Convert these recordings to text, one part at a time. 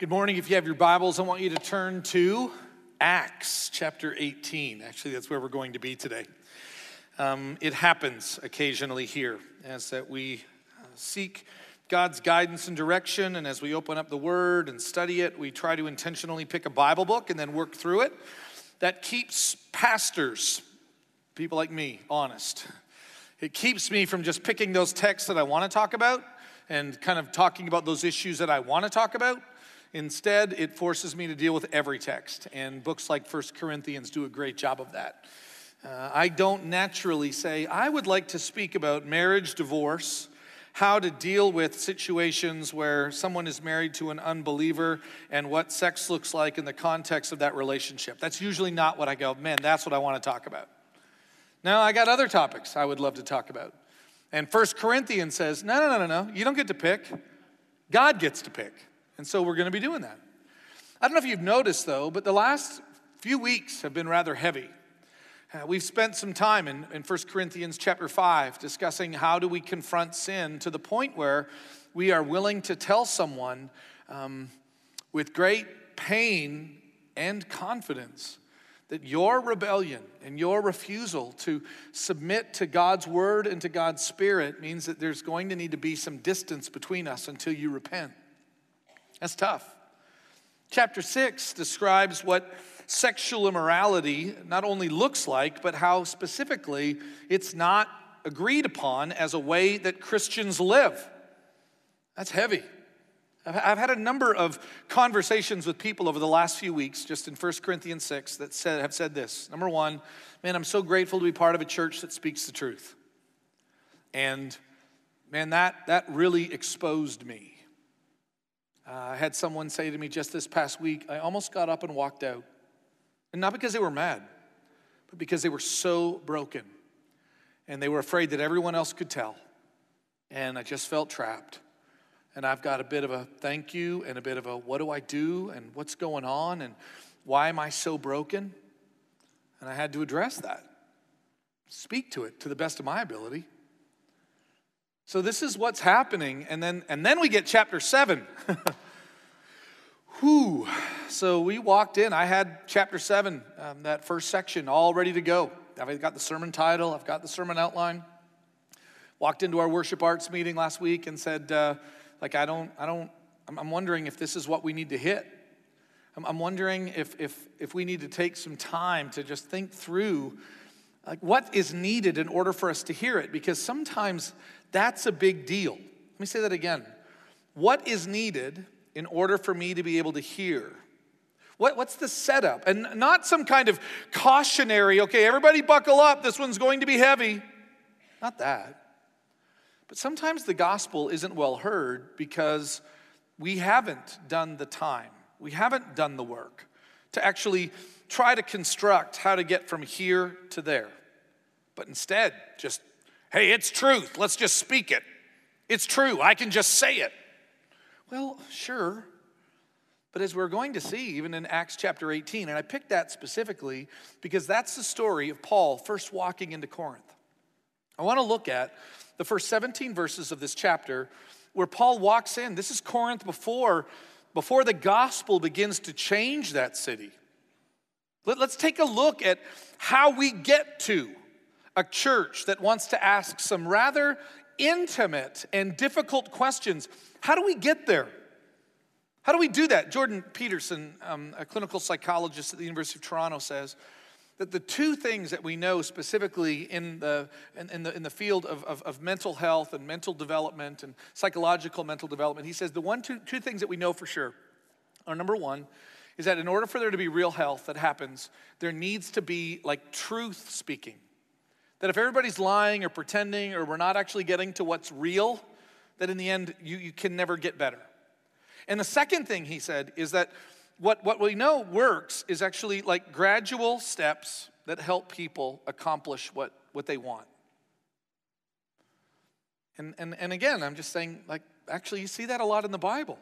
Good morning. If you have your Bibles, I want you to turn to Acts chapter 18. Actually, that's where we're going to be today. Um, it happens occasionally here as that we uh, seek God's guidance and direction, and as we open up the Word and study it, we try to intentionally pick a Bible book and then work through it. That keeps pastors, people like me, honest. It keeps me from just picking those texts that I want to talk about and kind of talking about those issues that I want to talk about Instead, it forces me to deal with every text, and books like First Corinthians do a great job of that. Uh, I don't naturally say, I would like to speak about marriage, divorce, how to deal with situations where someone is married to an unbeliever, and what sex looks like in the context of that relationship. That's usually not what I go, man, that's what I want to talk about. Now, I got other topics I would love to talk about. And First Corinthians says, no, no, no, no, no, you don't get to pick. God gets to pick. And so we're going to be doing that. I don't know if you've noticed though, but the last few weeks have been rather heavy. Uh, we've spent some time in, in 1 Corinthians chapter 5 discussing how do we confront sin to the point where we are willing to tell someone um, with great pain and confidence that your rebellion and your refusal to submit to God's word and to God's spirit means that there's going to need to be some distance between us until you repent. That's tough. Chapter 6 describes what sexual immorality not only looks like, but how specifically it's not agreed upon as a way that Christians live. That's heavy. I've had a number of conversations with people over the last few weeks, just in 1 Corinthians 6, that said, have said this. Number one, man, I'm so grateful to be part of a church that speaks the truth. And man, that, that really exposed me. Uh, I had someone say to me just this past week, I almost got up and walked out. And not because they were mad, but because they were so broken. And they were afraid that everyone else could tell. And I just felt trapped. And I've got a bit of a thank you and a bit of a what do I do and what's going on and why am I so broken? And I had to address that, speak to it to the best of my ability. So this is what's happening. And then, and then we get chapter seven. Whew. So we walked in. I had chapter seven, um, that first section, all ready to go. I've got the sermon title, I've got the sermon outline. Walked into our worship arts meeting last week and said, uh, like, I don't, I don't, I'm, wondering if this is what we need to hit. I'm, I'm wondering if, if, if we need to take some time to just think through like what is needed in order for us to hear it because sometimes that's a big deal. Let me say that again. What is needed in order for me to be able to hear? What, what's the setup? And not some kind of cautionary, okay, everybody buckle up, this one's going to be heavy. Not that. But sometimes the gospel isn't well heard because we haven't done the time, we haven't done the work to actually try to construct how to get from here to there. But instead, just Hey, it's truth. Let's just speak it. It's true. I can just say it. Well, sure. But as we're going to see, even in Acts chapter 18, and I picked that specifically because that's the story of Paul first walking into Corinth. I want to look at the first 17 verses of this chapter where Paul walks in. This is Corinth before, before the gospel begins to change that city. Let, us take a look at how we get to a church that wants to ask some rather intimate and difficult questions. How do we get there? How do we do that? Jordan Peterson, um, a clinical psychologist at the University of Toronto, says that the two things that we know specifically in the, in, in the, in the field of, of, of, mental health and mental development and psychological mental development, he says the one, two, two things that we know for sure are number one, is that in order for there to be real health that happens, there needs to be like truth speaking. That if everybody's lying or pretending or we're not actually getting to what's real, that in the end, you, you can never get better. And the second thing he said is that what, what we know works is actually like gradual steps that help people accomplish what, what they want. And, and, and again, I'm just saying, like, actually, you see that a lot in the Bible.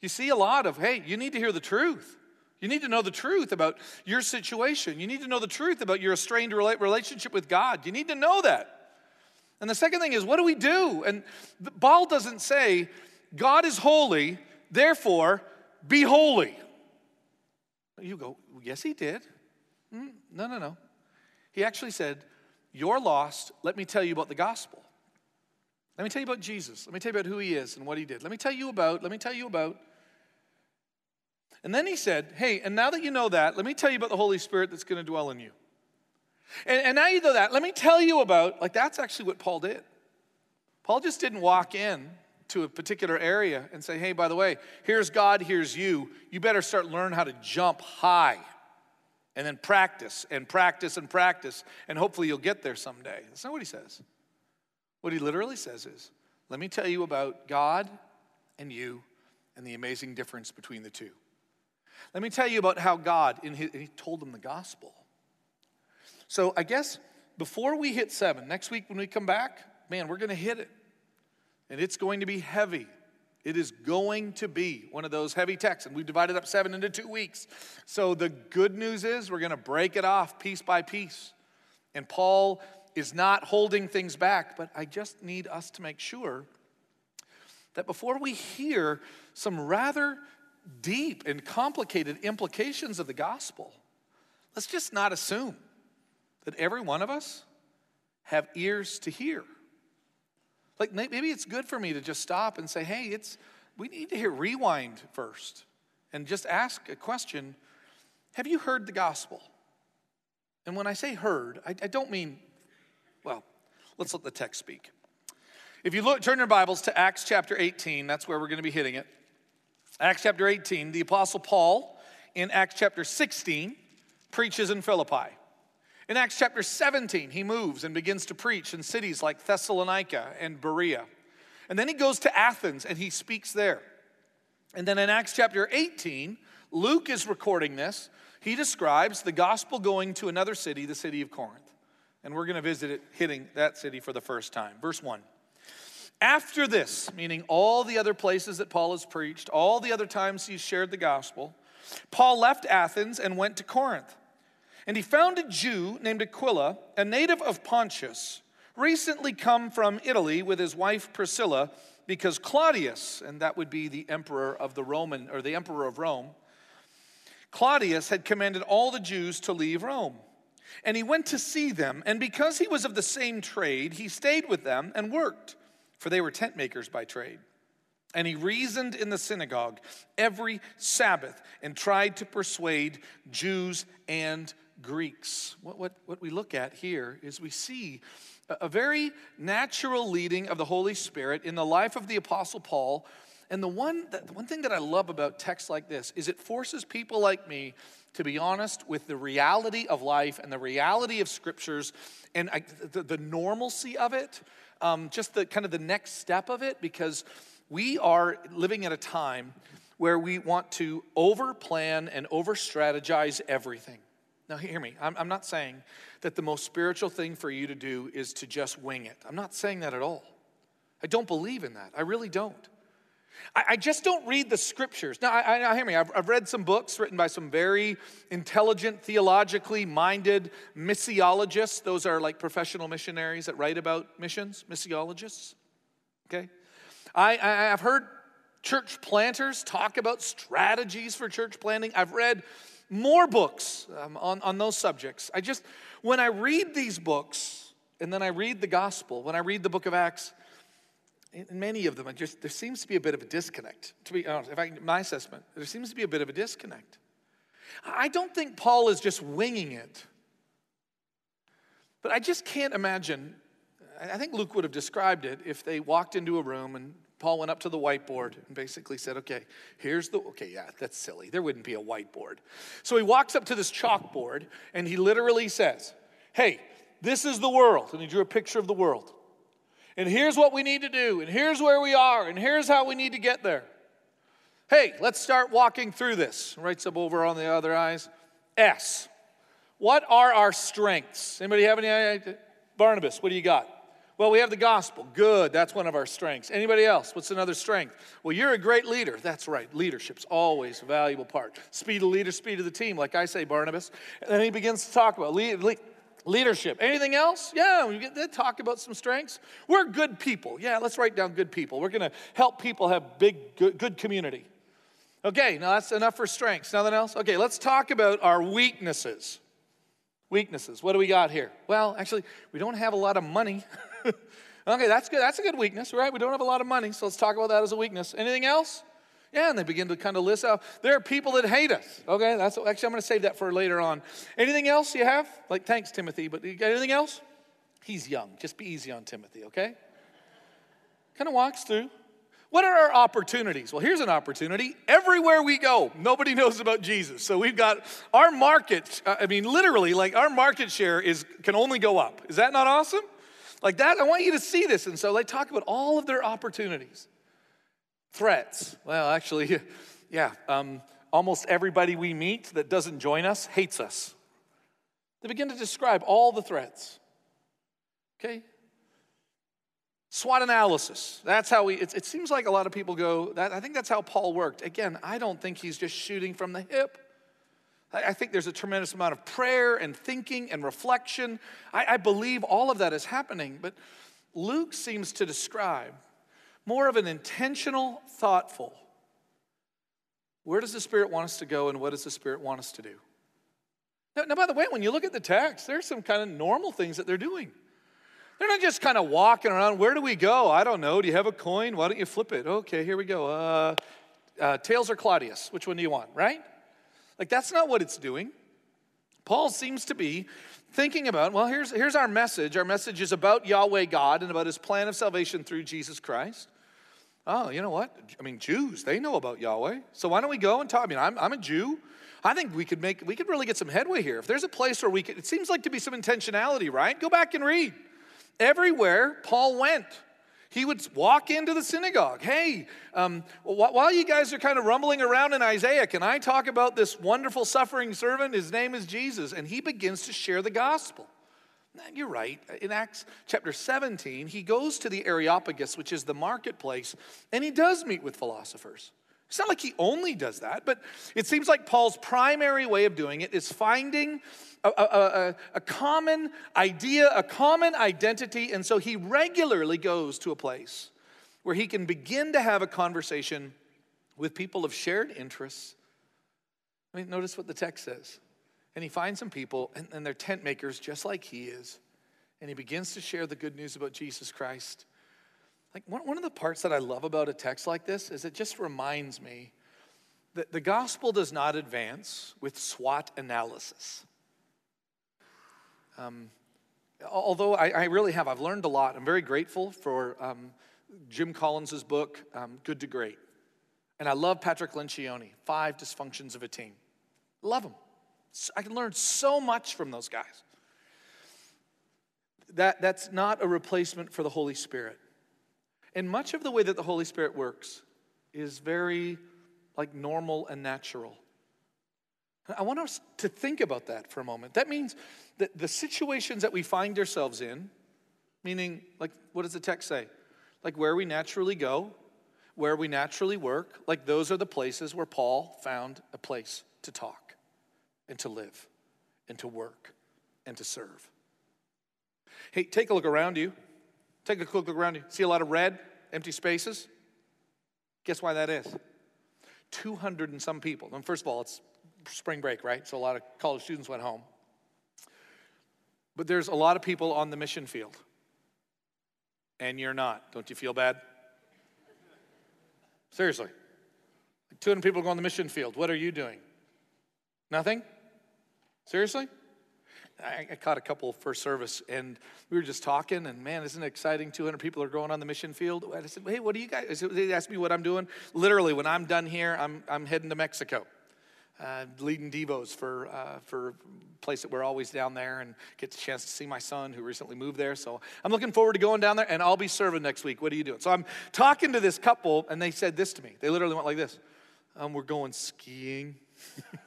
You see a lot of, hey, you need to hear the truth. You need to know the truth about your situation. You need to know the truth about your strained relationship with God. You need to know that. And the second thing is, what do we do? And Paul doesn't say, God is holy, therefore, Be holy. You go, Yes, he did. Mm, no, no, no. He actually said, You're lost. Let me tell you about the gospel. Let me tell you about Jesus. Let me tell you about who he is and what he did. Let me tell you about, let me tell you about. And then he said, Hey, and now that you know that, let me tell you about the Holy Spirit that's going to dwell in you. And, and now you know that, let me tell you about, like, that's actually what Paul did. Paul just didn't walk in to a particular area and say, hey, by the way, here's God, here's you. You better start learning how to jump high and then practice and practice and practice, and hopefully you'll get there someday. That's not what he says. What he literally says is, let me tell you about God and you and the amazing difference between the two. Let me tell you about how God, in his, he told them the gospel. So I guess before we hit seven, next week when we come back, man, we're going to hit it. And it's going to be heavy. It is going to be one of those heavy texts. And we've divided up seven into two weeks. So the good news is we're going to break it off piece by piece. And Paul is not holding things back, but I just need us to make sure that before we hear some rather deep and complicated implications of the gospel, let's just not assume that every one of us have ears to hear. Like maybe it's good for me to just stop and say, hey, it's we need to hear rewind first and just ask a question. Have you heard the gospel? And when I say heard, I, I don't mean, well, let's let the text speak. If you look, turn your Bibles to Acts chapter 18, that's where we're going to be hitting it. Acts chapter 18, the Apostle Paul in Acts chapter 16 preaches in Philippi. In Acts chapter 17, he moves and begins to preach in cities like Thessalonica and Berea. And then he goes to Athens and he speaks there. And then in Acts chapter 18, Luke is recording this. He describes the gospel going to another city, the city of Corinth. And we're going to visit it, hitting that city for the first time. Verse 1. After this, meaning all the other places that Paul has preached, all the other times he's shared the gospel, Paul left Athens and went to Corinth. And he found a Jew named Aquila, a native of Pontus, recently come from Italy with his wife Priscilla, because Claudius, and that would be the emperor of the Roman, or the emperor of Rome, Claudius had commanded all the Jews to leave Rome. And he went to see them, and because he was of the same trade, he stayed with them and worked, for they were tent makers by trade. And he reasoned in the synagogue every Sabbath and tried to persuade Jews and Greeks. What, what, what we look at here is we see a, a very natural leading of the Holy Spirit in the life of the Apostle Paul. And the one, that, the one thing that I love about texts like this is it forces people like me to be honest with the reality of life and the reality of scriptures and I, the, the, normalcy of it, um, just the kind of the next step of it, because we are living at a time where we want to over plan and over strategize everything. Now, hear me. I'm, I'm not saying that the most spiritual thing for you to do is to just wing it. I'm not saying that at all. I don't believe in that. I really don't. I, I just don't read the scriptures. Now, I, I, hear me. I've, I've read some books written by some very intelligent, theologically minded missiologists. Those are like professional missionaries that write about missions, missiologists. Okay? I, I, I've heard church planters talk about strategies for church planting. I've read more books um, on, on those subjects. I just, when I read these books, and then I read the gospel, when I read the book of Acts, in many of them, I just, there seems to be a bit of a disconnect. To be honest, if I, my assessment, there seems to be a bit of a disconnect. I don't think Paul is just winging it, but I just can't imagine. I think Luke would have described it if they walked into a room and Paul went up to the whiteboard and basically said, okay, here's the, okay, yeah, that's silly. There wouldn't be a whiteboard. So he walks up to this chalkboard and he literally says, hey, this is the world. And he drew a picture of the world. And here's what we need to do. And here's where we are. And here's how we need to get there. Hey, let's start walking through this. Writes up over on the other eyes. S. What are our strengths? Anybody have any? Barnabas, what do you got? Well, we have the gospel. Good. That's one of our strengths. Anybody else? What's another strength? Well, you're a great leader. That's right. Leadership's always a valuable part. Speed of leader, speed of the team, like I say, Barnabas. And then he begins to talk about lead, lead, leadership. Anything else? Yeah, we get to talk about some strengths. We're good people. Yeah, let's write down good people. We're going to help people have big, good, good community. Okay, now that's enough for strengths. Nothing else? Okay, let's talk about our weaknesses. Weaknesses. What do we got here? Well, actually, we don't have a lot of money. okay, that's good. That's a good weakness, right? We don't have a lot of money, so let's talk about that as a weakness. Anything else? Yeah, and they begin to kind of list out. There are people that hate us. Okay, that's actually I'm going to save that for later on. Anything else you have? Like, thanks, Timothy. But you got anything else? He's young. Just be easy on Timothy. Okay. Kind of walks through. What are our opportunities? Well, here's an opportunity. Everywhere we go, nobody knows about Jesus. So we've got our market, uh, I mean, literally, like our market share is can only go up. Is that not awesome? Like that, I want you to see this. And so they talk about all of their opportunities. Threats. Well, actually, yeah, um, almost everybody we meet that doesn't join us hates us. They begin to describe all the threats. Okay? SWOT analysis. That's how we, it, it, seems like a lot of people go, that, I think that's how Paul worked. Again, I don't think he's just shooting from the hip. I, think there's a tremendous amount of prayer and thinking and reflection. I, I believe all of that is happening, but Luke seems to describe more of an intentional, thoughtful. Where does the Spirit want us to go and what does the Spirit want us to do? Now, now by the way, when you look at the text, there's some kind of normal things that they're doing. They're not just kind of walking around. Where do we go? I don't know. Do you have a coin? Why don't you flip it? Okay, here we go. Uh, uh, Tails or Claudius? Which one do you want, right? Like, that's not what it's doing. Paul seems to be thinking about, well, here's, here's our message. Our message is about Yahweh God and about his plan of salvation through Jesus Christ. Oh, you know what? I mean, Jews, they know about Yahweh. So why don't we go and talk? I mean, I'm, I'm a Jew. I think we could make, we could really get some headway here. If there's a place where we could, it seems like to be some intentionality, right? Go back and read. Everywhere Paul went, he would walk into the synagogue. Hey, um, while you guys are kind of rumbling around in Isaiah, can I talk about this wonderful suffering servant? His name is Jesus. And he begins to share the gospel. You're right. In Acts chapter 17, he goes to the Areopagus, which is the marketplace, and he does meet with philosophers. It's not like he only does that, but it seems like Paul's primary way of doing it is finding a, a, a, a, common idea, a common identity, and so he regularly goes to a place where he can begin to have a conversation with people of shared interests. I mean, notice what the text says. And he finds some people, and, and they're tent makers just like he is, and he begins to share the good news about Jesus Christ. Like, one, one of the parts that I love about a text like this is it just reminds me that the gospel does not advance with SWOT analysis. Um, although I, I, really have, I've learned a lot. I'm very grateful for um, Jim Collins' book, um, Good to Great. And I love Patrick Lencioni, Five Dysfunctions of a Team. Love them. I can learn so much from those guys. That, that's not a replacement for the Holy Spirit. And much of the way that the Holy Spirit works is very like normal and natural. I want us to think about that for a moment. That means that the situations that we find ourselves in, meaning, like, what does the text say? Like where we naturally go, where we naturally work, like those are the places where Paul found a place to talk and to live and to work and to serve. Hey, take a look around you. Take a quick look around you. See a lot of red, empty spaces? Guess why that is? 200 and some people. And first of all, it's spring break, right? So a lot of college students went home. But there's a lot of people on the mission field. And you're not. Don't you feel bad? Seriously. 200 people go on the mission field. What are you doing? Nothing? Seriously? I, I caught a couple first service and we were just talking and man, isn't it exciting? 200 people are going on the mission field. I said, hey, what do you guys? They asked me what I'm doing. Literally, when I'm done here, I'm, I'm heading to Mexico. Uh, leading Devos for uh, for a place that we're always down there and get the chance to see my son who recently moved there. So I'm looking forward to going down there and I'll be serving next week. What are you doing? So I'm talking to this couple and they said this to me. They literally went like this: um, "We're going skiing."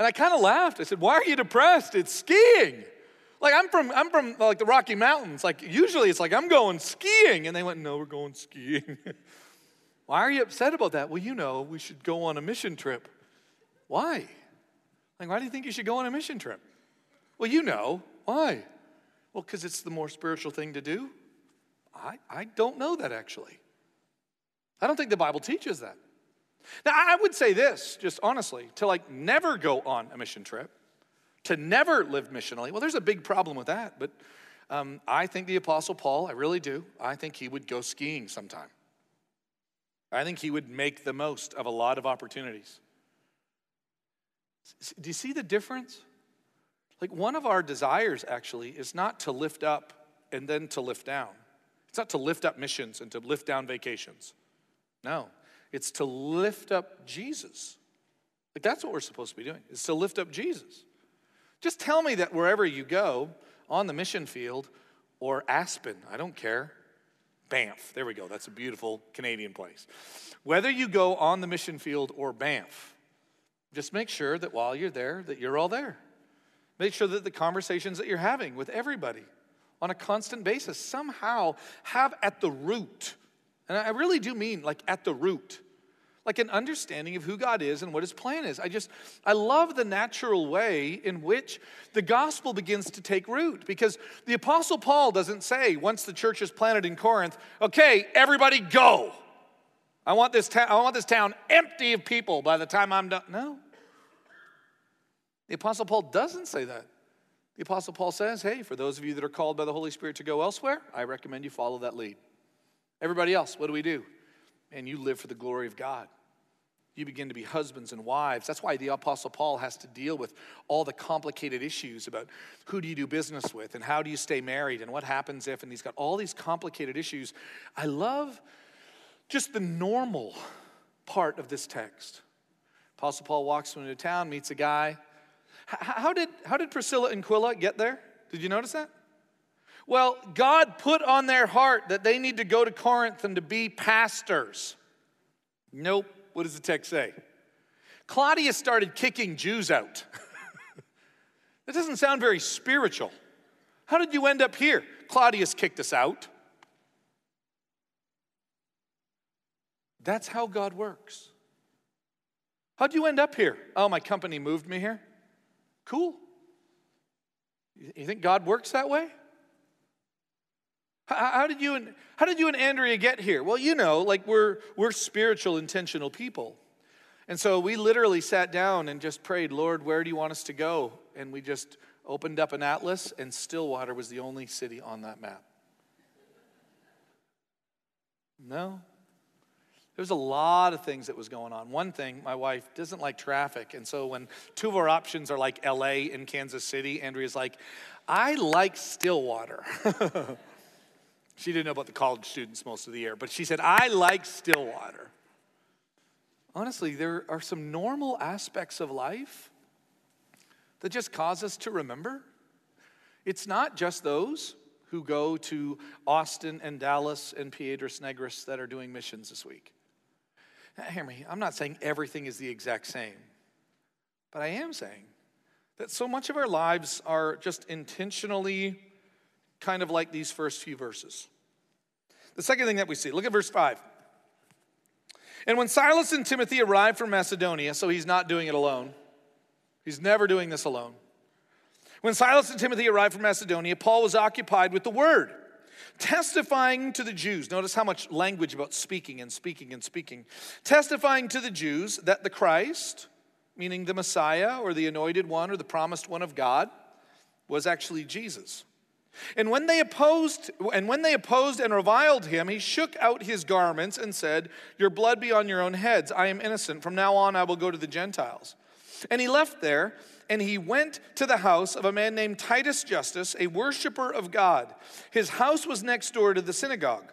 And I kind of laughed. I said, Why are you depressed? It's skiing. Like I'm from I'm from like the Rocky Mountains. Like usually it's like I'm going skiing. And they went, No, we're going skiing. why are you upset about that? Well, you know, we should go on a mission trip. Why? Like, why do you think you should go on a mission trip? Well, you know. Why? Well, because it's the more spiritual thing to do. I, I don't know that actually. I don't think the Bible teaches that. Now, I would say this, just honestly, to like never go on a mission trip, to never live missionally. Well, there's a big problem with that, but um, I think the Apostle Paul, I really do, I think he would go skiing sometime. I think he would make the most of a lot of opportunities. Do you see the difference? Like, one of our desires actually is not to lift up and then to lift down. It's not to lift up missions and to lift down vacations. No, it's to lift up Jesus. Like, that's what we're supposed to be doing, is to lift up Jesus. Just tell me that wherever you go, on the mission field or Aspen, I don't care. Banff, there we go. That's a beautiful Canadian place. Whether you go on the mission field or Banff, just make sure that while you're there, that you're all there. Make sure that the conversations that you're having with everybody on a constant basis somehow have at the root, and I really do mean like at the root, like an understanding of who God is and what his plan is. I just, I love the natural way in which the gospel begins to take root because the apostle Paul doesn't say, once the church is planted in Corinth, okay, everybody go. I want this, ta- I want this town empty of people by the time I'm done. No. The apostle Paul doesn't say that. The apostle Paul says, hey, for those of you that are called by the Holy Spirit to go elsewhere, I recommend you follow that lead. Everybody else, what do we do? and you live for the glory of God. You begin to be husbands and wives. That's why the Apostle Paul has to deal with all the complicated issues about who do you do business with and how do you stay married and what happens if, and he's got all these complicated issues. I love just the normal part of this text. Apostle Paul walks into town, meets a guy. How did, how did Priscilla and Aquila get there? Did you notice that? Well, God put on their heart that they need to go to Corinth and to be pastors. Nope. What does the text say? Claudius started kicking Jews out. that doesn't sound very spiritual. How did you end up here? Claudius kicked us out. That's how God works. How'd you end up here? Oh, my company moved me here. Cool. You think God works that way? How, how, did you and, how did you and Andrea get here? Well, you know, like we're, we're spiritual, intentional people. And so we literally sat down and just prayed, Lord, where do you want us to go? And we just opened up an atlas, and Stillwater was the only city on that map. No. There was a lot of things that was going on. One thing, my wife doesn't like traffic. And so when two of our options are like LA and Kansas City, Andrea's like, I like Stillwater. She didn't know about the college students most of the year, but she said, I like Stillwater. Honestly, there are some normal aspects of life that just cause us to remember. It's not just those who go to Austin and Dallas and Piedras Negras that are doing missions this week. Now, hear me, I'm not saying everything is the exact same, but I am saying that so much of our lives are just intentionally kind of like these first few verses. The second thing that we see, look at verse 5. And when Silas and Timothy arrived from Macedonia, so he's not doing it alone, he's never doing this alone. When Silas and Timothy arrived from Macedonia, Paul was occupied with the word, testifying to the Jews. Notice how much language about speaking and speaking and speaking. Testifying to the Jews that the Christ, meaning the Messiah or the anointed one or the promised one of God, was actually Jesus. And when they opposed and when they opposed and reviled him, he shook out his garments and said, "Your blood be on your own heads. I am innocent. From now on I will go to the Gentiles." And he left there and he went to the house of a man named Titus Justus, a worshiper of God. His house was next door to the synagogue.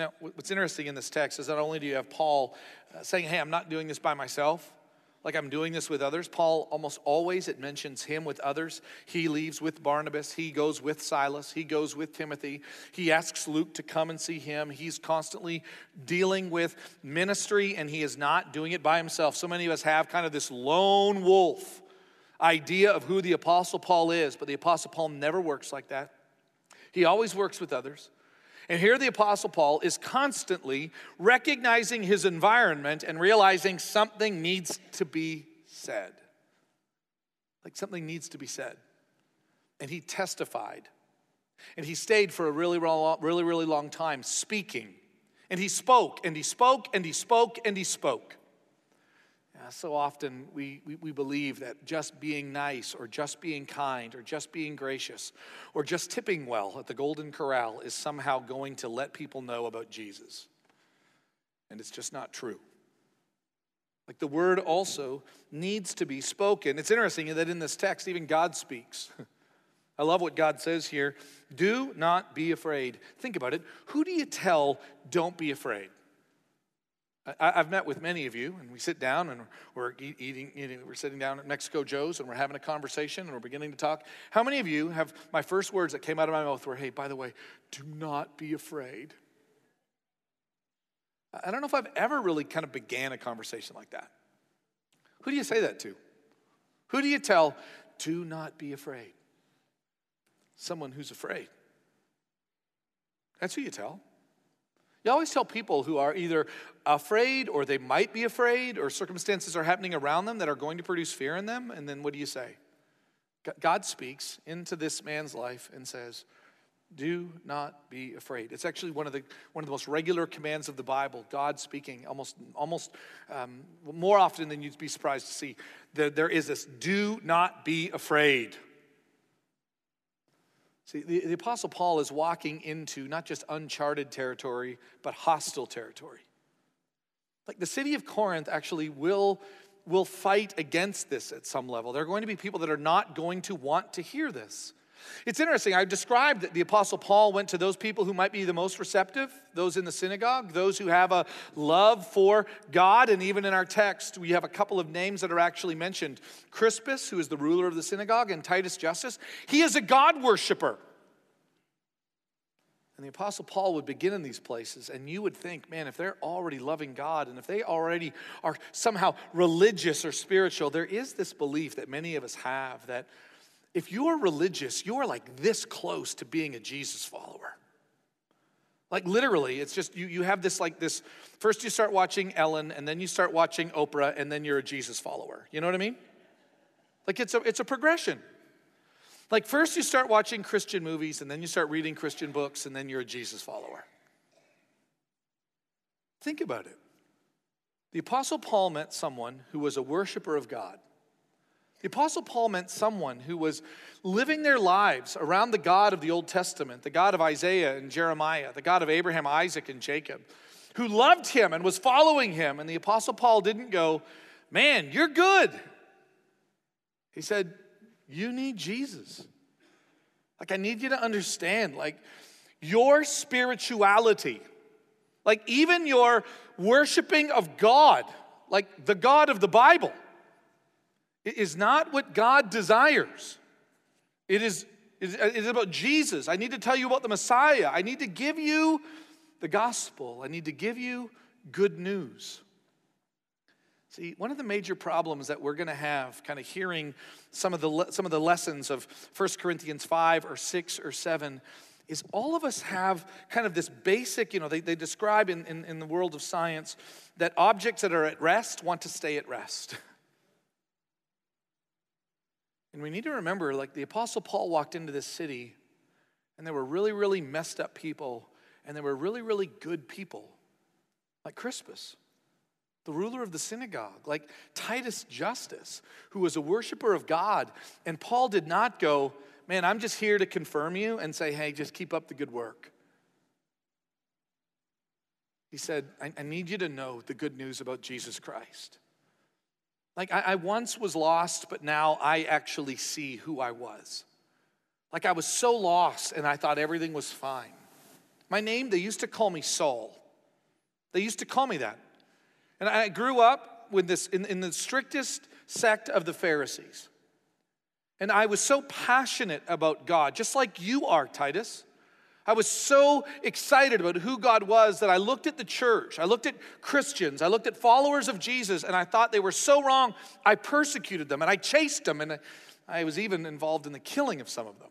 Now, what's interesting in this text is not only do you have Paul uh, saying, Hey, I'm not doing this by myself, like I'm doing this with others. Paul almost always it mentions him with others. He leaves with Barnabas, he goes with Silas, he goes with Timothy. He asks Luke to come and see him. He's constantly dealing with ministry and he is not doing it by himself. So many of us have kind of this lone wolf idea of who the apostle Paul is, but the apostle Paul never works like that. He always works with others. And here the Apostle Paul is constantly recognizing his environment and realizing something needs to be said. Like something needs to be said. And he testified. And he stayed for a really, really, really long time speaking. And he spoke, and he spoke, and he spoke, and he spoke so often we, we, we, believe that just being nice or just being kind or just being gracious or just tipping well at the Golden Corral is somehow going to let people know about Jesus. And it's just not true. Like the word also needs to be spoken. It's interesting that in this text, even God speaks. I love what God says here. Do not be afraid. Think about it. Who do you tell, don't be afraid? I, have met with many of you, and we sit down and we're eating, eating, we're sitting down at Mexico Joe's and we're having a conversation and we're beginning to talk. How many of you have my first words that came out of my mouth were, hey, by the way, do not be afraid? I don't know if I've ever really kind of began a conversation like that. Who do you say that to? Who do you tell, do not be afraid? Someone who's afraid. That's who you tell. You always tell people who are either afraid or they might be afraid or circumstances are happening around them that are going to produce fear in them. And then what do you say? God speaks into this man's life and says, do not be afraid. It's actually one of the one of the most regular commands of the Bible. God speaking almost almost um, more often than you'd be surprised to see. There, there is this: do not be afraid. See, the, the Apostle Paul is walking into not just uncharted territory, but hostile territory. Like the city of Corinth actually will, will fight against this at some level. There are going to be people that are not going to want to hear this. It's interesting. I've described that the Apostle Paul went to those people who might be the most receptive, those in the synagogue, those who have a love for God. And even in our text, we have a couple of names that are actually mentioned Crispus, who is the ruler of the synagogue, and Titus Justus. He is a God worshiper. And the Apostle Paul would begin in these places, and you would think, man, if they're already loving God and if they already are somehow religious or spiritual, there is this belief that many of us have that if you are religious, you are like this close to being a Jesus follower. Like literally, it's just you, you have this like this first you start watching Ellen, and then you start watching Oprah, and then you're a Jesus follower. You know what I mean? Like it's a it's a progression. Like first you start watching Christian movies, and then you start reading Christian books, and then you're a Jesus follower. Think about it. The Apostle Paul met someone who was a worshiper of God. The Apostle Paul meant someone who was living their lives around the God of the Old Testament, the God of Isaiah and Jeremiah, the God of Abraham, Isaac, and Jacob, who loved him and was following him. And the Apostle Paul didn't go, Man, you're good. He said, You need Jesus. Like, I need you to understand, like, your spirituality, like, even your worshiping of God, like the God of the Bible is not what God desires. It is, it is about Jesus. I need to tell you about the Messiah. I need to give you the gospel. I need to give you good news. See, one of the major problems that we're going to have, kind of hearing some of the some of the lessons of 1 Corinthians 5 or 6 or 7, is all of us have kind of this basic, you know, they, they describe in, in, in the world of science that objects that are at rest want to stay at rest. And we need to remember like the Apostle Paul walked into this city, and there were really, really messed up people, and there were really, really good people, like Crispus, the ruler of the synagogue, like Titus Justus, who was a worshiper of God. And Paul did not go, Man, I'm just here to confirm you and say, Hey, just keep up the good work. He said, I, I need you to know the good news about Jesus Christ. Like, I, I once was lost, but now I actually see who I was. Like, I was so lost and I thought everything was fine. My name, they used to call me Saul. They used to call me that. And I grew up with this, in, in the strictest sect of the Pharisees. And I was so passionate about God, just like you are, Titus. I was so excited about who God was that I looked at the church, I looked at Christians, I looked at followers of Jesus, and I thought they were so wrong. I persecuted them and I chased them, and I was even involved in the killing of some of them.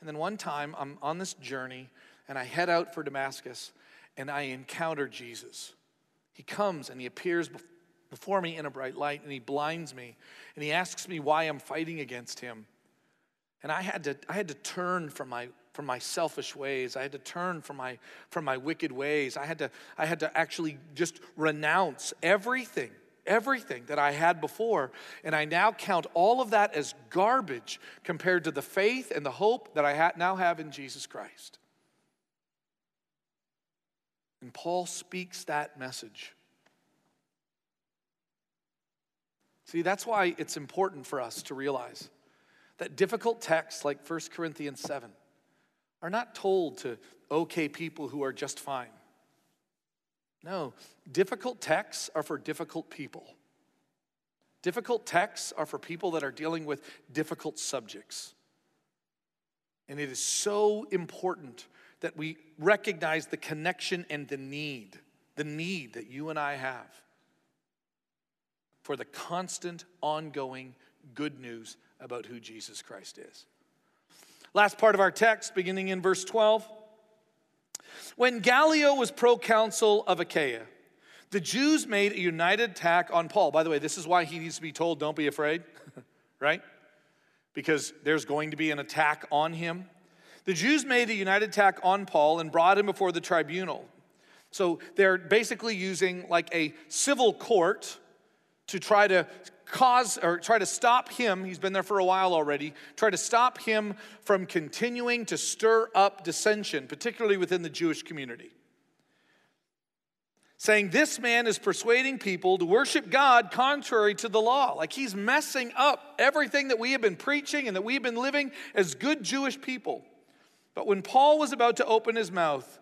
And then one time I'm on this journey and I head out for Damascus and I encounter Jesus. He comes and he appears before me in a bright light and he blinds me and he asks me why I'm fighting against him. And I had to, I had to turn from my, from my selfish ways. I had to turn from my, from my wicked ways. I had, to, I had to actually just renounce everything, everything that I had before. And I now count all of that as garbage compared to the faith and the hope that I ha- now have in Jesus Christ. And Paul speaks that message. See, that's why it's important for us to realize that difficult texts like 1 Corinthians 7 are not told to okay people who are just fine. No, difficult texts are for difficult people. Difficult texts are for people that are dealing with difficult subjects. And it is so important that we recognize the connection and the need, the need that you and I have for the constant, ongoing good news about who Jesus Christ is. Last part of our text, beginning in verse 12. When Gallio was proconsul of Achaia, the Jews made a united attack on Paul. By the way, this is why he needs to be told, don't be afraid, right? Because there's going to be an attack on him. The Jews made a united attack on Paul and brought him before the tribunal. So they're basically using like a civil court to try to cause or try to stop him. He's been there for a while already. Try to stop him from continuing to stir up dissension, particularly within the Jewish community. Saying this man is persuading people to worship God contrary to the law. Like he's messing up everything that we have been preaching and that we've been living as good Jewish people. But when Paul was about to open his mouth,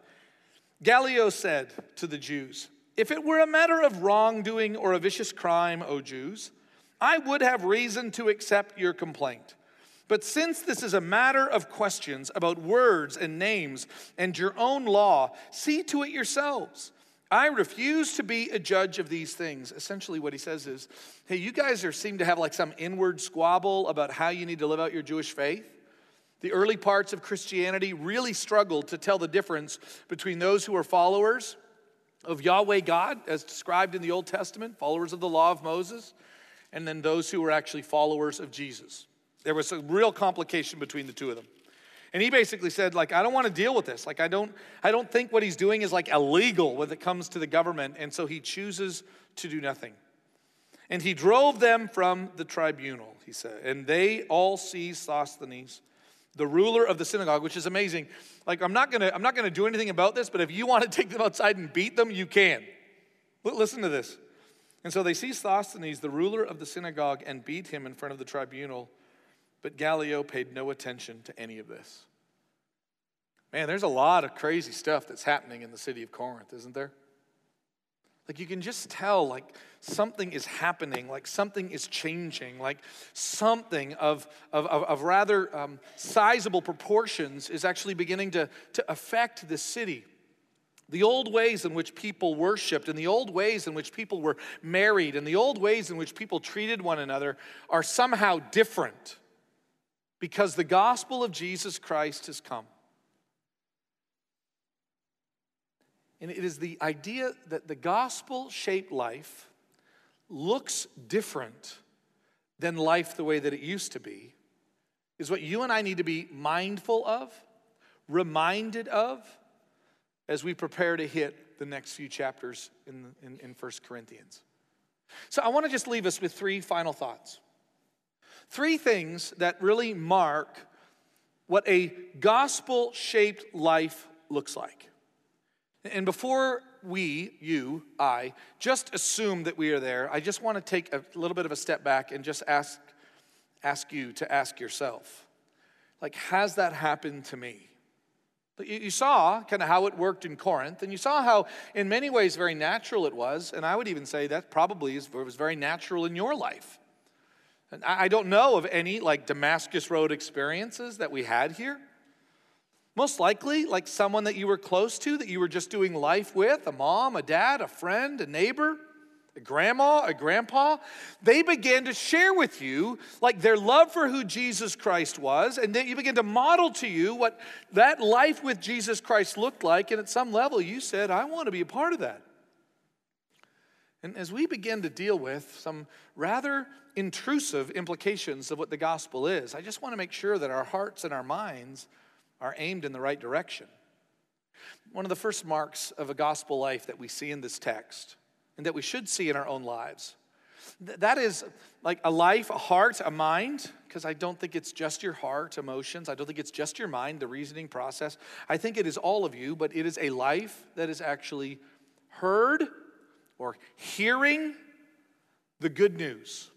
Gallio said to the Jews, If it were a matter of wrongdoing or a vicious crime, O Jews, I would have reason to accept your complaint. But since this is a matter of questions about words and names and your own law, see to it yourselves. I refuse to be a judge of these things. Essentially, what he says is, hey, you guys are, seem to have like some inward squabble about how you need to live out your Jewish faith. The early parts of Christianity really struggled to tell the difference between those who are followers of Yahweh God, as described in the Old Testament, followers of the law of Moses, and then those who were actually followers of Jesus. There was a real complication between the two of them. And he basically said, like, I don't want to deal with this. Like, I don't, I don't think what he's doing is like illegal when it comes to the government. And so he chooses to do nothing. And he drove them from the tribunal, he said. And they all seized Sosthenes the ruler of the synagogue, which is amazing. Like, I'm not gonna, I'm not gonna do anything about this, but if you want to take them outside and beat them, you can. Listen to this. And so they seized Sosthenes, the ruler of the synagogue, and beat him in front of the tribunal. But Gallio paid no attention to any of this. Man, there's a lot of crazy stuff that's happening in the city of Corinth, isn't there? Like you can just tell, like something is happening, like something is changing, like something of, of, of, of rather um, sizable proportions is actually beginning to, to affect the city. The old ways in which people worshiped, and the old ways in which people were married, and the old ways in which people treated one another are somehow different because the gospel of Jesus Christ has come. And it is the idea that the gospel shaped life looks different than life the way that it used to be, is what you and I need to be mindful of, reminded of, as we prepare to hit the next few chapters in, in, in 1 Corinthians. So I want to just leave us with three final thoughts. Three things that really mark what a gospel shaped life looks like. And before we, you, I, just assume that we are there, I just want to take a little bit of a step back and just ask, ask you to ask yourself like, has that happened to me? You saw kind of how it worked in Corinth, and you saw how, in many ways, very natural it was. And I would even say that probably was very natural in your life. And I don't know of any like Damascus Road experiences that we had here. Most likely, like someone that you were close to, that you were just doing life with a mom, a dad, a friend, a neighbor a grandma, a grandpa, they began to share with you like their love for who Jesus Christ was, and then you begin to model to you what that life with Jesus Christ looked like. And at some level, you said, I want to be a part of that. And as we begin to deal with some rather intrusive implications of what the gospel is, I just want to make sure that our hearts and our minds are aimed in the right direction. One of the first marks of a gospel life that we see in this text and that we should see in our own lives. That is like a life, a heart, a mind, because I don't think it's just your heart, emotions. I don't think it's just your mind, the reasoning process. I think it is all of you, but it is a life that is actually heard or hearing the good news,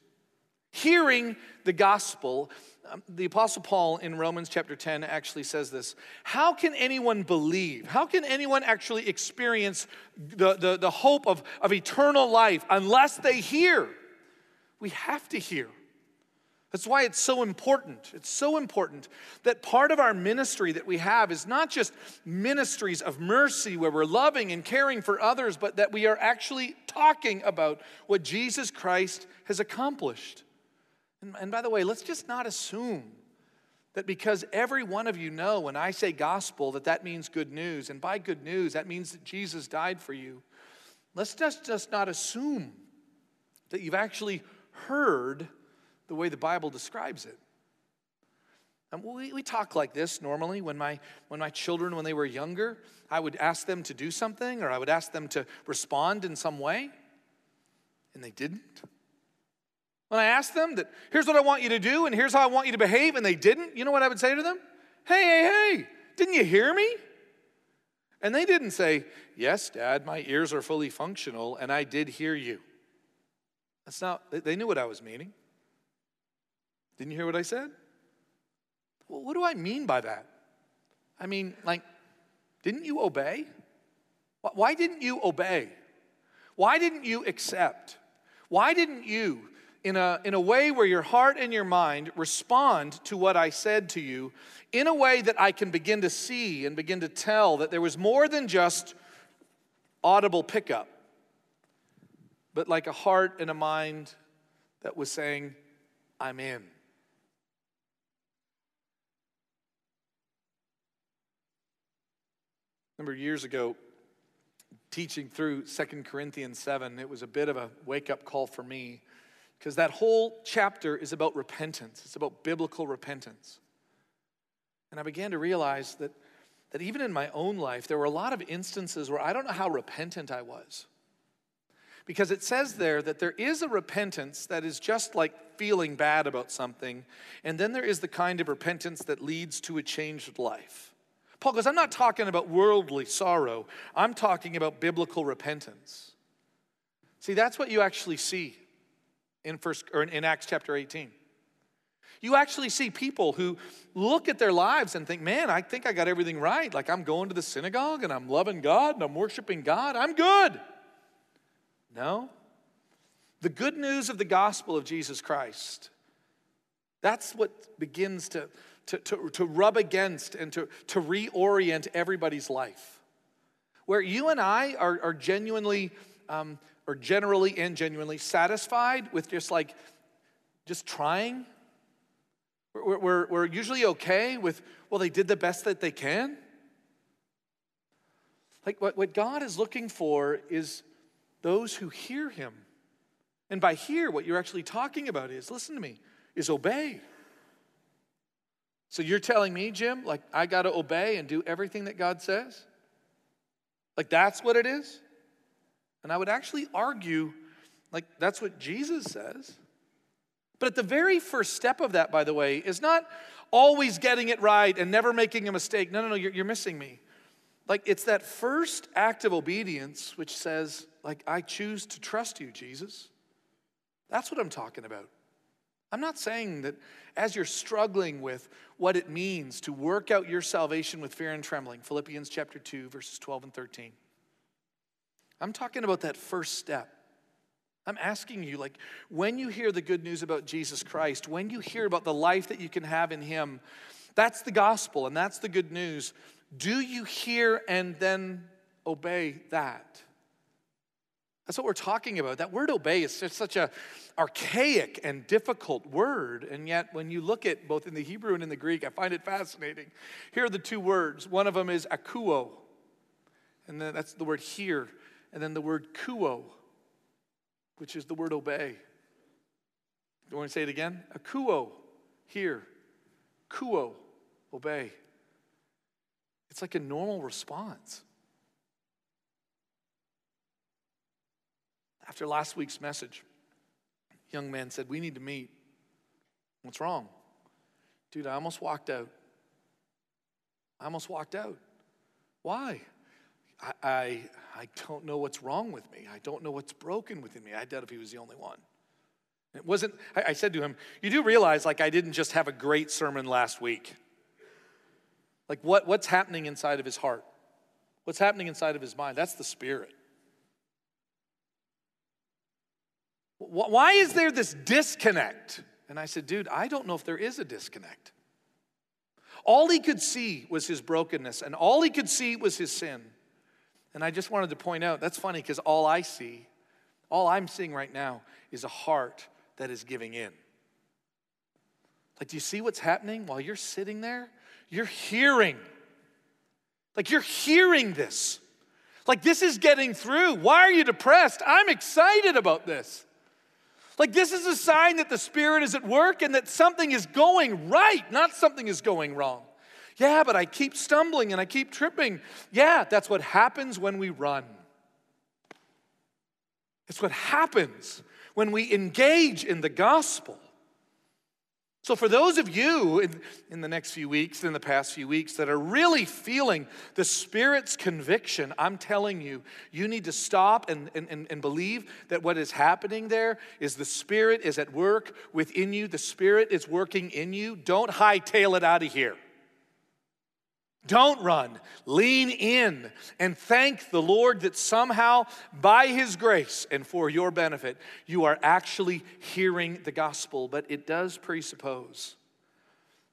hearing the gospel um, the Apostle Paul in Romans chapter 10 actually says this How can anyone believe? How can anyone actually experience the, the, the hope of, of eternal life unless they hear? We have to hear. That's why it's so important. It's so important that part of our ministry that we have is not just ministries of mercy where we're loving and caring for others, but that we are actually talking about what Jesus Christ has accomplished. And, and by the way, let's just not assume that because every one of you know when I say gospel that that means good news. And by good news, that means that Jesus died for you. Let's just, just not assume that you've actually heard the way the Bible describes it. And we, we talk like this normally when my, when my children, when they were younger, I would ask them to do something or I would ask them to respond in some way, and they didn't. When I asked them that, here's what I want you to do and here's how I want you to behave, and they didn't, you know what I would say to them? Hey, hey, hey, didn't you hear me? And they didn't say, Yes, Dad, my ears are fully functional and I did hear you. That's not, they knew what I was meaning. Didn't you hear what I said? Well, what do I mean by that? I mean, like, didn't you obey? Why didn't you obey? Why didn't you accept? Why didn't you in a, in a way where your heart and your mind respond to what I said to you in a way that I can begin to see and begin to tell that there was more than just audible pickup, but like a heart and a mind that was saying, I'm in. Remember years ago, teaching through Second Corinthians 7, it was a bit of a wake up call for me because that whole chapter is about repentance, it's about biblical repentance. And I began to realize that, that even in my own life, there were a lot of instances where I don't know how repentant I was. Because it says there that there is a repentance that is just like feeling bad about something, and then there is the kind of repentance that leads to a changed life. Paul goes, I'm not talking about worldly sorrow, I'm talking about biblical repentance. See, that's what you actually see in first or in Acts chapter 18. You actually see people who look at their lives and think, man, I think I got everything right. Like I'm going to the synagogue and I'm loving God and I'm worshiping God. I'm good. No. The good news of the gospel of Jesus Christ, that's what begins to, to, to, to rub against and to, to reorient everybody's life. Where you and I are, are genuinely um, or generally and genuinely satisfied with just like, just trying. We're, we're, we're usually okay with, well, they did the best that they can. Like what, what God is looking for is those who hear Him. And by hear, what you're actually talking about is, listen to me, is obey. So you're telling me, Jim, like I got to obey and do everything that God says? Like that's what it is? And I would actually argue, like, that's what Jesus says. But at the very first step of that, by the way, is not always getting it right and never making a mistake. No, no, no, you're, you're missing me. Like, it's that first act of obedience which says, like, I choose to trust you, Jesus. That's what I'm talking about. I'm not saying that as you're struggling with what it means to work out your salvation with fear and trembling, Philippians chapter 2, verses 12 and 13. I'm talking about that first step. I'm asking you, like, when you hear the good news about Jesus Christ, when you hear about the life that you can have in Him, that's the gospel and that's the good news. Do you hear and then obey that? That's what we're talking about. That word obey is just such a archaic and difficult word. And yet, when you look at both in the Hebrew and in the Greek, I find it fascinating. Here are the two words. One of them is akuo, and that's the word hear, and then the word kuo, which is the word obey. Do you want to say it again? A kuo here. Kuo, obey. It's like a normal response. After last week's message, young man said, We need to meet. What's wrong? Dude, I almost walked out. I almost walked out. Why? I, I, don't know what's wrong with me. I don't know what's broken within me. I doubt if he was the only one. It wasn't, I, I said to him, You do realize, like, I didn't just have a great sermon last week. Like, what, what's happening inside of his heart? What's happening inside of his mind? That's the spirit. Why is there this disconnect? And I said, dude, I don't know if there is a disconnect. All he could see was his brokenness, and all he could see was his sin. And I just wanted to point out that's funny because all I see, all I'm seeing right now, is a heart that is giving in. Like, do you see what's happening while you're sitting there? You're hearing. Like, you're hearing this. Like, this is getting through. Why are you depressed? I'm excited about this. Like, this is a sign that the Spirit is at work and that something is going right, not something is going wrong. Yeah, but I keep stumbling and I keep tripping. Yeah, that's what happens when we run. It's what happens when we engage in the gospel. So, for those of you in, in, the next few weeks, in the past few weeks, that are really feeling the Spirit's conviction, I'm telling you, you need to stop and, and, and believe that what is happening there is the Spirit is at work within you, the Spirit is working in you. Don't hightail it out of here. Don't run. Lean in and thank the Lord that somehow, by His grace and for your benefit, you are actually hearing the gospel. But it does presuppose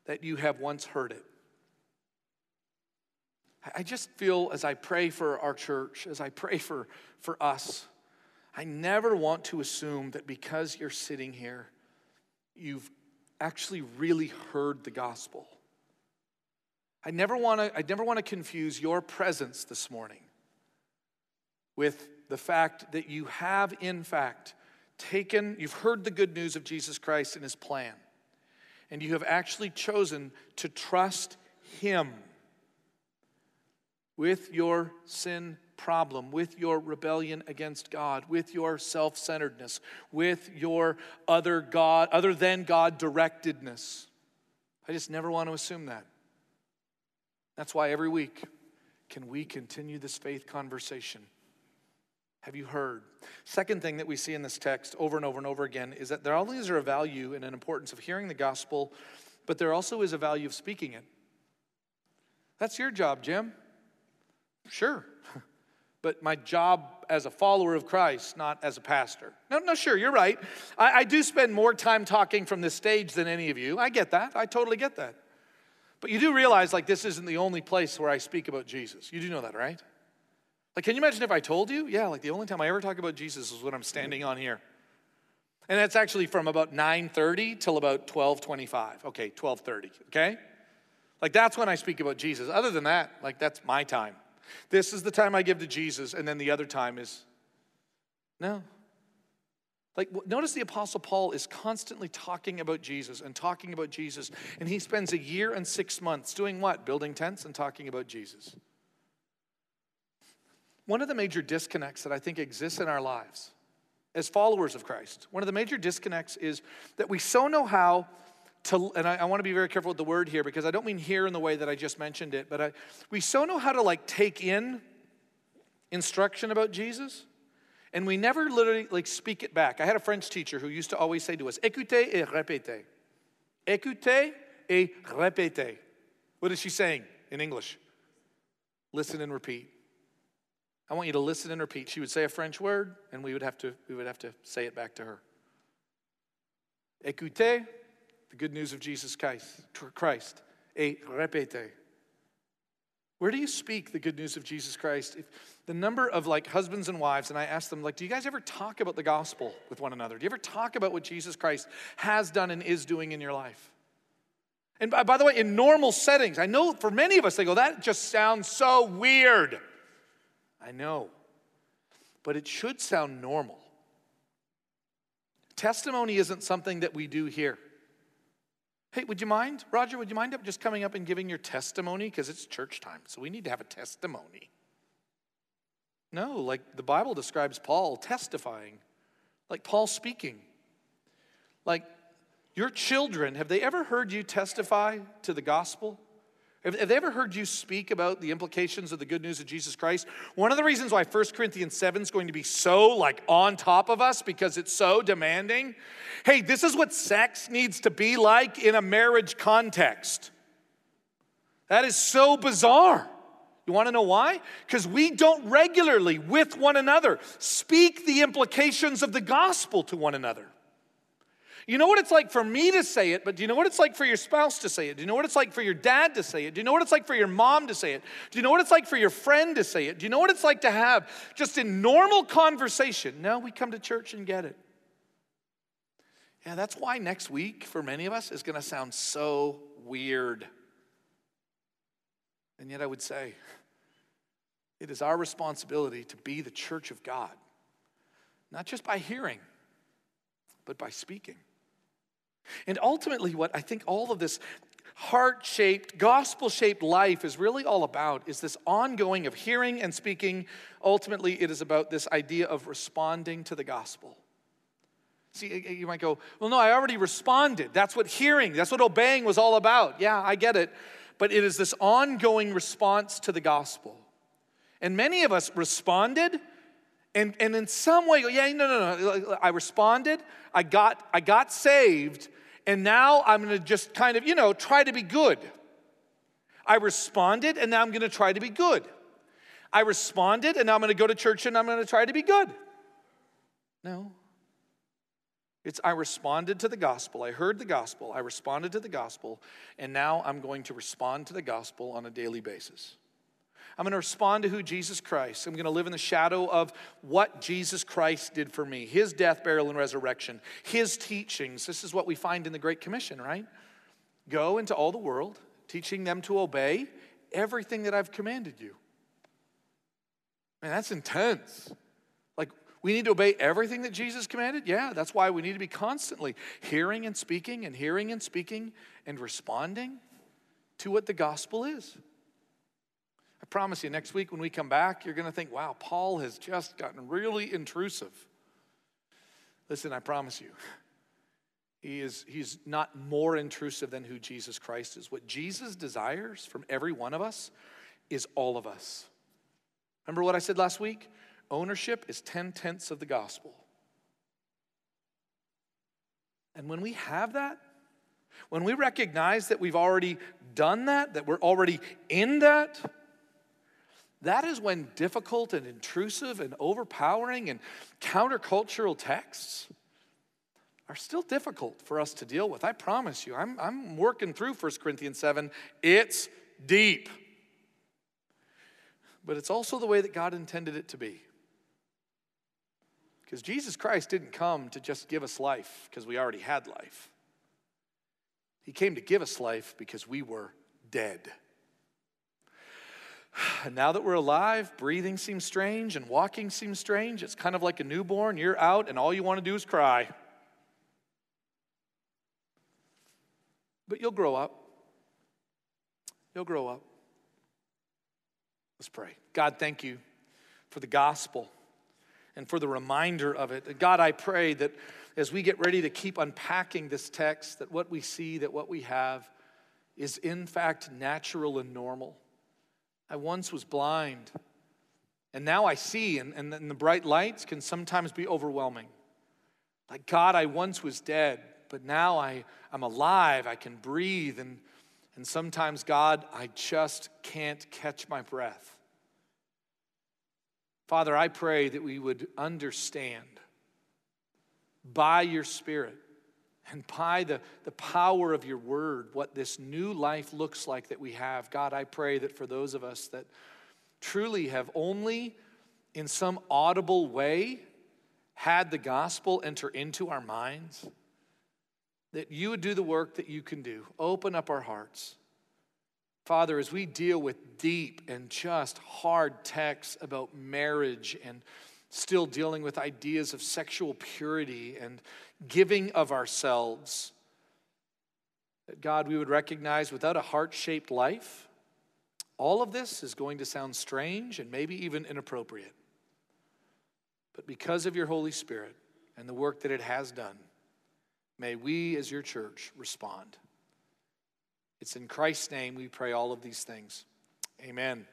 that you have once heard it. I just feel as I pray for our church, as I pray for, for us, I never want to assume that because you're sitting here, you've actually really heard the gospel. I never want to I never want to confuse your presence this morning with the fact that you have in fact taken you've heard the good news of Jesus Christ and his plan and you have actually chosen to trust him with your sin problem, with your rebellion against God, with your self-centeredness, with your other God, other than God directedness. I just never want to assume that. That's why every week, can we continue this faith conversation? Have you heard? Second thing that we see in this text over and over and over again is that there only is there a value and an importance of hearing the gospel, but there also is a value of speaking it. That's your job, Jim. Sure. But my job as a follower of Christ, not as a pastor. No, no, sure, you're right. I, I do spend more time talking from this stage than any of you. I get that. I totally get that. But you do realize, like, this isn't the only place where I speak about Jesus. You do know that, right? Like, can you imagine if I told you? Yeah, like the only time I ever talk about Jesus is when I'm standing on here. And that's actually from about 9:30 till about 12:25. Okay, 12:30, okay? Like that's when I speak about Jesus. Other than that, like that's my time. This is the time I give to Jesus, and then the other time is no. Like, notice the Apostle Paul is constantly talking about Jesus and talking about Jesus. And he spends a year and six months doing what? Building tents and talking about Jesus. One of the major disconnects that I think exists in our lives as followers of Christ, one of the major disconnects is that we so know how to, and I, I want to be very careful with the word here because I don't mean here in the way that I just mentioned it, but I, we so know how to like take in instruction about Jesus And we never literally like speak it back. I had a French teacher who used to always say to us, écoutez et répétez. Écoutez et répétez. What is she saying in English? Listen and repeat. I want you to listen and repeat. She would say a French word, and we would have to, we would have to say it back to her. Écoutez, the good news of Jesus Christ. Et répétez. Where do you speak the good news of Jesus Christ? If the number of like husbands and wives, and I ask them, like, do you guys ever talk about the gospel with one another? Do you ever talk about what Jesus Christ has done and is doing in your life? And by, by the way, in normal settings, I know for many of us, they go, that just sounds so weird. I know. But it should sound normal. Testimony isn't something that we do here. Hey, would you mind, Roger, would you mind up just coming up and giving your testimony? Because it's church time, so we need to have a testimony. No, like the Bible describes Paul testifying, like Paul speaking. Like your children, have they ever heard you testify to the gospel? Have, they ever heard you speak about the implications of the good news of Jesus Christ? One of the reasons why 1 Corinthians 7 is going to be so like on top of us because it's so demanding. Hey, this is what sex needs to be like in a marriage context. That is so bizarre. You want to know why? Because we don't regularly, with one another, speak the implications of the gospel to one another. You know what it's like for me to say it, but do you know what it's like for your spouse to say it? Do you know what it's like for your dad to say it? Do you know what it's like for your mom to say it? Do you know what it's like for your friend to say it? Do you know what it's like to have just in normal conversation? No, we come to church and get it. Yeah, that's why next week for many of us is going to sound so weird. And yet, I would say it is our responsibility to be the church of God, not just by hearing, but by speaking. And ultimately, what I think all of this heart shaped, gospel shaped life is really all about is this ongoing of hearing and speaking. Ultimately, it is about this idea of responding to the gospel. See, you might go, well, no, I already responded. That's what hearing, that's what obeying was all about. Yeah, I get it but it is this ongoing response to the gospel. And many of us responded and, and in some way, yeah, no, no, no. I responded, I got, I got saved, and now I'm gonna just kind of, you know, try to be good. I responded, and now I'm gonna try to be good. I responded, and now I'm gonna go to church and I'm gonna try to be good. No. It's I responded to the gospel. I heard the gospel. I responded to the gospel. And now I'm going to respond to the gospel on a daily basis. I'm going to respond to who Jesus Christ. I'm going to live in the shadow of what Jesus Christ did for me his death, burial, and resurrection, his teachings. This is what we find in the Great Commission, right? Go into all the world, teaching them to obey everything that I've commanded you. Man, that's intense. Like, we need to obey everything that Jesus commanded? Yeah, that's why we need to be constantly hearing and speaking and hearing and speaking and responding to what the gospel is. Promise you, next week when we come back, you're going to think, wow, Paul has just gotten really intrusive. Listen, I promise you, he is, he's not more intrusive than who Jesus Christ is. What Jesus desires from every one of us is all of us. Remember what I said last week? Ownership is 10 tenths of the gospel. And when we have that, when we recognize that we've already done that, that we're already in that, that is when difficult and intrusive and overpowering and countercultural texts are still difficult for us to deal with. I promise you, I'm, I'm working through 1 Corinthians 7. It's deep, but it's also the way that God intended it to be. Because Jesus Christ didn't come to just give us life because we already had life. He came to give us life because we were dead. Now that we're alive, breathing seems strange and walking seems strange. It's kind of like a newborn. You're out and all you want to do is cry. But you'll grow up. You'll grow up. Let's pray. God, thank you for the gospel and for the reminder of it. God, I pray that as we get ready to keep unpacking this text, that what we see, that what we have is in fact natural and normal. I once was blind, And now I see, and, and, the bright lights can sometimes be overwhelming. Like, God, I once was dead, but now I, I'm alive, I can breathe, and, and sometimes, God, I just can't catch my breath. Father, I pray that we would understand by your Spirit and by the, the power of your word what this new life looks like that we have. God, I pray that for those of us that truly have only in some audible way had the gospel enter into our minds, that you would do the work that you can do. Open up our hearts. Father, as we deal with deep and just hard texts about marriage and still dealing with ideas of sexual purity and giving of ourselves, that God, we would recognize without a heart shaped life, all of this is going to sound strange and maybe even inappropriate. But because of your Holy Spirit and the work that it has done, may we as your church respond. It's in Christ's name we pray all of these things. Amen.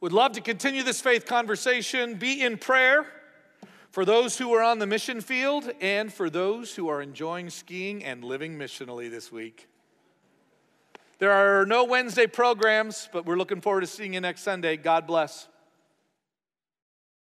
Would love to continue this faith conversation. Be in prayer for those who are on the mission field and for those who are enjoying skiing and living missionally this week. There are no Wednesday programs, but we're looking forward to seeing you next Sunday. God bless.